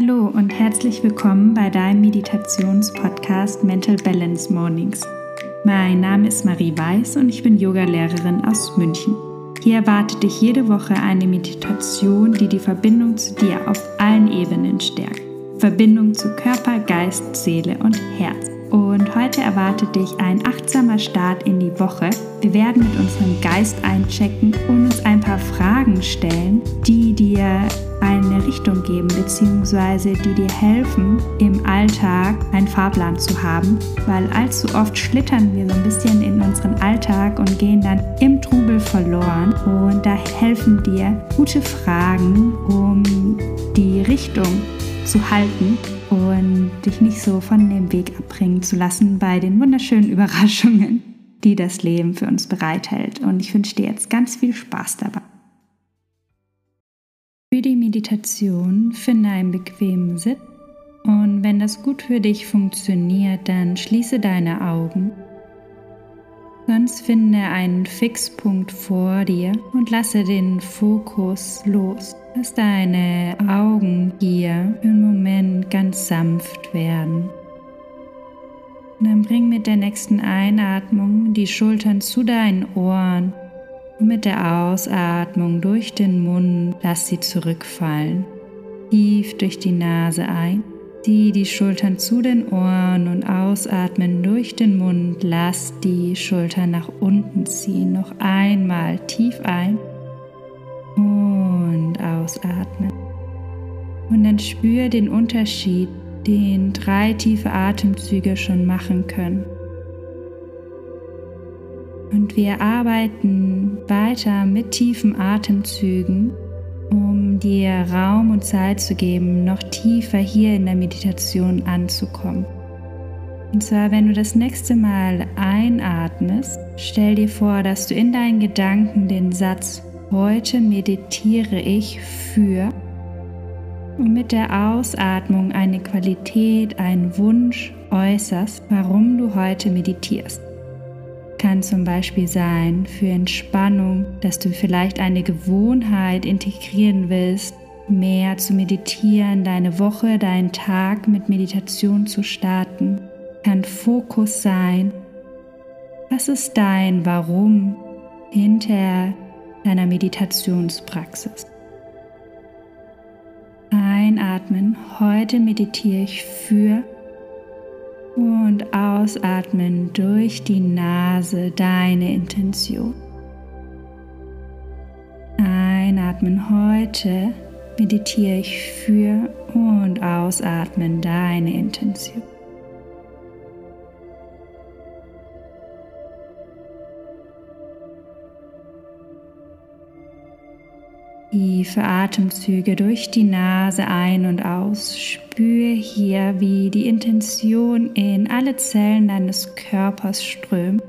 Hallo und herzlich willkommen bei deinem Meditationspodcast Mental Balance Mornings. Mein Name ist Marie Weiß und ich bin Yogalehrerin aus München. Hier erwartet dich jede Woche eine Meditation, die die Verbindung zu dir auf allen Ebenen stärkt. Verbindung zu Körper, Geist, Seele und Herz. Und heute erwartet dich ein achtsamer Start in die Woche. Wir werden mit unserem Geist einchecken und uns ein paar Fragen stellen, die dir eine Richtung geben, beziehungsweise die dir helfen, im Alltag einen Fahrplan zu haben, weil allzu oft schlittern wir so ein bisschen in unseren Alltag und gehen dann im Trubel verloren. Und da helfen dir gute Fragen, um die Richtung zu halten und dich nicht so von dem Weg abbringen zu lassen bei den wunderschönen Überraschungen, die das Leben für uns bereithält. Und ich wünsche dir jetzt ganz viel Spaß dabei. Für die Meditation finde einen bequemen Sitz und wenn das gut für dich funktioniert, dann schließe deine Augen. Sonst finde einen Fixpunkt vor dir und lasse den Fokus los. Lass deine Augen hier für einen Moment ganz sanft werden. Und dann bring mit der nächsten Einatmung die Schultern zu deinen Ohren und mit der Ausatmung durch den Mund lass sie zurückfallen. Tief durch die Nase ein. Zieh die Schultern zu den Ohren und ausatmen durch den Mund. Lass die Schultern nach unten ziehen. Noch einmal tief ein und ausatmen. Und dann spür den Unterschied, den drei tiefe Atemzüge schon machen können. Und wir arbeiten weiter mit tiefen Atemzügen, um dir Raum und Zeit zu geben, noch tiefer hier in der Meditation anzukommen. Und zwar, wenn du das nächste Mal einatmest, stell dir vor, dass du in deinen Gedanken den Satz Heute meditiere ich für und mit der Ausatmung eine Qualität, einen Wunsch äußerst, warum du heute meditierst kann zum Beispiel sein für Entspannung, dass du vielleicht eine Gewohnheit integrieren willst, mehr zu meditieren, deine Woche, deinen Tag mit Meditation zu starten. Kann Fokus sein. Was ist dein Warum hinter deiner Meditationspraxis? Einatmen. Heute meditiere ich für und ausatmen durch die Nase deine Intention. Einatmen heute meditiere ich für und ausatmen deine Intention. Tiefe Atemzüge durch die Nase ein und aus. Spür hier, wie die Intention in alle Zellen deines Körpers strömt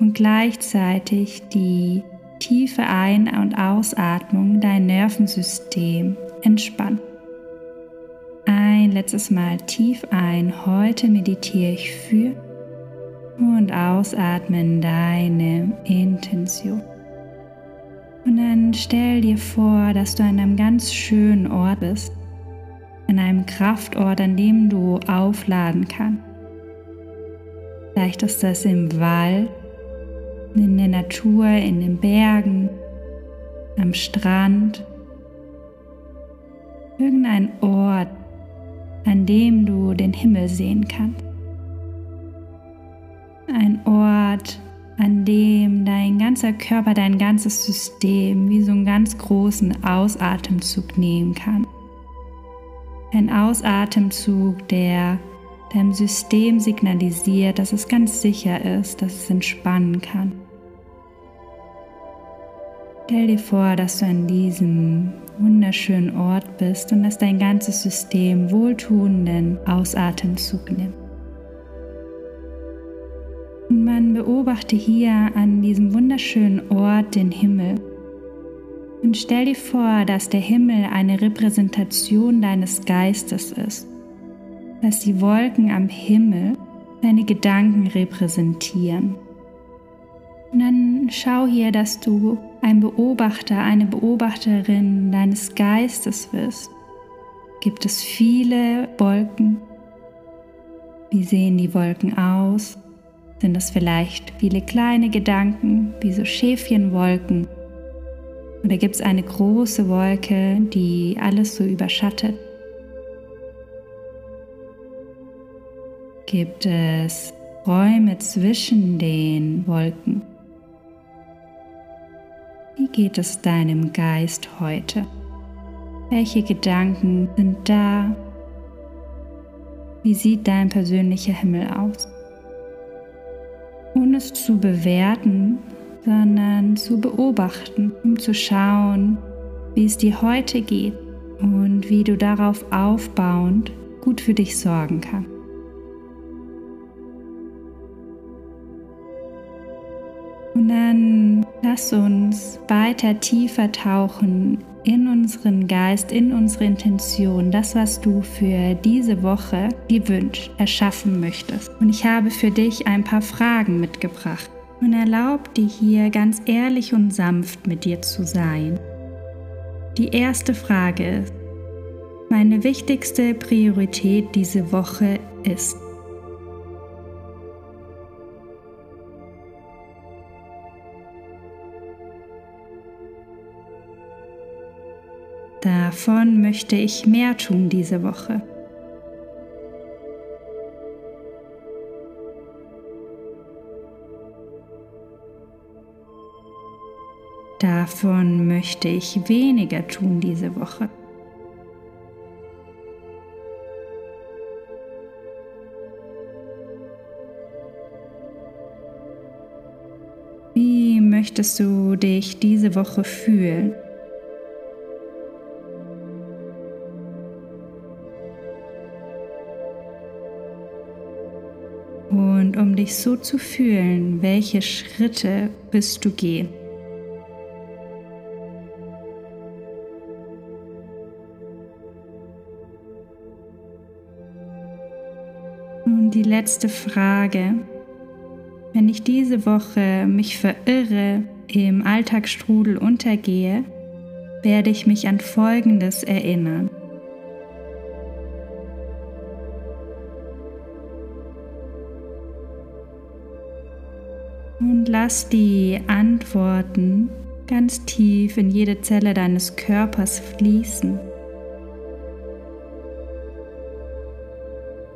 und gleichzeitig die tiefe Ein- und Ausatmung dein Nervensystem entspannt. Ein letztes Mal tief ein. Heute meditiere ich für und ausatmen deine Intention. Stell dir vor, dass du an einem ganz schönen Ort bist, an einem Kraftort, an dem du aufladen kannst. Vielleicht ist das im Wald, in der Natur, in den Bergen, am Strand, irgendein Ort, an dem du den Himmel sehen kannst. Ein Ort, an dem dein ganzer Körper, dein ganzes System wie so einen ganz großen Ausatemzug nehmen kann. Ein Ausatemzug, der deinem System signalisiert, dass es ganz sicher ist, dass es entspannen kann. Stell dir vor, dass du an diesem wunderschönen Ort bist und dass dein ganzes System wohltuenden Ausatemzug nimmt. Und man beobachte hier an diesem wunderschönen Ort den Himmel. Und stell dir vor, dass der Himmel eine Repräsentation deines Geistes ist. Dass die Wolken am Himmel deine Gedanken repräsentieren. Und dann schau hier, dass du ein Beobachter, eine Beobachterin deines Geistes wirst. Gibt es viele Wolken? Wie sehen die Wolken aus? Sind das vielleicht viele kleine Gedanken, wie so Schäfchenwolken? Oder gibt es eine große Wolke, die alles so überschattet? Gibt es Räume zwischen den Wolken? Wie geht es deinem Geist heute? Welche Gedanken sind da? Wie sieht dein persönlicher Himmel aus? Ohne es zu bewerten, sondern zu beobachten, um zu schauen, wie es dir heute geht und wie du darauf aufbauend gut für dich sorgen kannst. Lass uns weiter tiefer tauchen in unseren Geist, in unsere Intention, das, was du für diese Woche dir wünschst, erschaffen möchtest. Und ich habe für dich ein paar Fragen mitgebracht. Und erlaub dir hier ganz ehrlich und sanft mit dir zu sein. Die erste Frage ist, meine wichtigste Priorität diese Woche ist. Davon möchte ich mehr tun diese Woche. Davon möchte ich weniger tun diese Woche. Wie möchtest du dich diese Woche fühlen? Um dich so zu fühlen, welche Schritte wirst du gehen? Und die letzte Frage. Wenn ich diese Woche mich verirre, im Alltagsstrudel untergehe, werde ich mich an Folgendes erinnern. Und lass die Antworten ganz tief in jede Zelle deines Körpers fließen.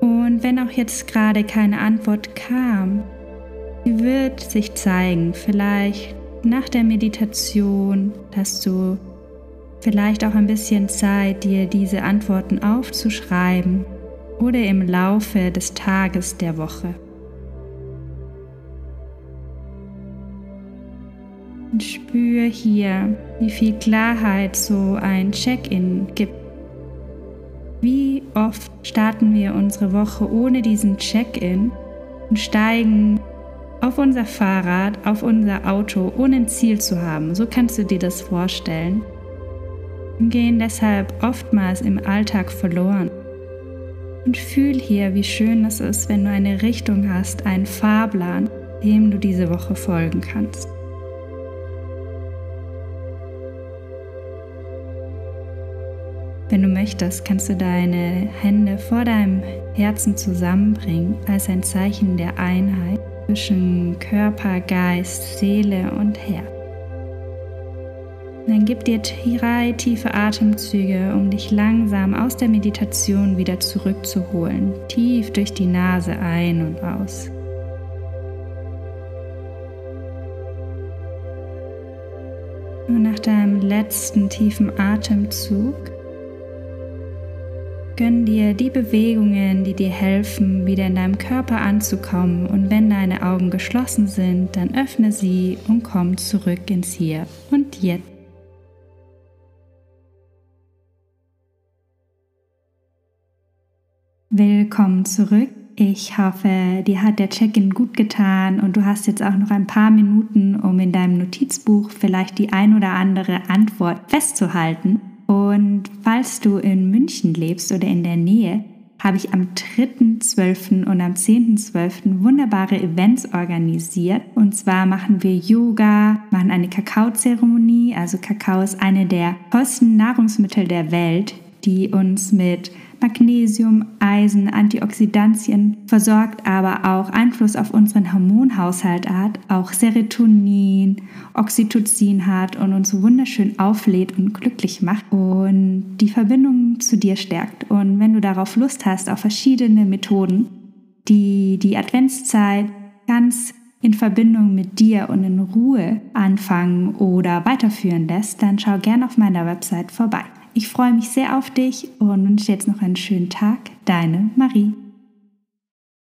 Und wenn auch jetzt gerade keine Antwort kam, sie wird sich zeigen, vielleicht nach der Meditation, dass du vielleicht auch ein bisschen Zeit, dir diese Antworten aufzuschreiben oder im Laufe des Tages der Woche. Und spür hier, wie viel Klarheit so ein Check-in gibt. Wie oft starten wir unsere Woche ohne diesen Check-in und steigen auf unser Fahrrad, auf unser Auto, ohne ein Ziel zu haben. So kannst du dir das vorstellen. Und gehen deshalb oftmals im Alltag verloren. Und fühl hier, wie schön es ist, wenn du eine Richtung hast, einen Fahrplan, dem du diese Woche folgen kannst. Wenn du möchtest, kannst du deine Hände vor deinem Herzen zusammenbringen als ein Zeichen der Einheit zwischen Körper, Geist, Seele und Herz. Dann gib dir drei tiefe Atemzüge, um dich langsam aus der Meditation wieder zurückzuholen. Tief durch die Nase ein und aus. Und nach deinem letzten tiefen Atemzug Gönn dir die Bewegungen, die dir helfen, wieder in deinem Körper anzukommen und wenn deine Augen geschlossen sind, dann öffne sie und komm zurück ins Hier und Jetzt. Willkommen zurück. Ich hoffe, dir hat der Check-in gut getan und du hast jetzt auch noch ein paar Minuten, um in deinem Notizbuch vielleicht die ein oder andere Antwort festzuhalten. Und falls du in München lebst oder in der Nähe, habe ich am 3.12. und am 10.12. wunderbare Events organisiert. Und zwar machen wir Yoga, machen eine Kakaozeremonie. Also Kakao ist eine der tollsten Nahrungsmittel der Welt, die uns mit Magnesium, Eisen, Antioxidantien versorgt, aber auch Einfluss auf unseren Hormonhaushalt hat, auch Serotonin, Oxytocin hat und uns wunderschön auflädt und glücklich macht und die Verbindung zu dir stärkt. Und wenn du darauf Lust hast, auf verschiedene Methoden, die die Adventszeit ganz in Verbindung mit dir und in Ruhe anfangen oder weiterführen lässt, dann schau gerne auf meiner Website vorbei. Ich freue mich sehr auf dich und wünsche jetzt noch einen schönen Tag. Deine Marie.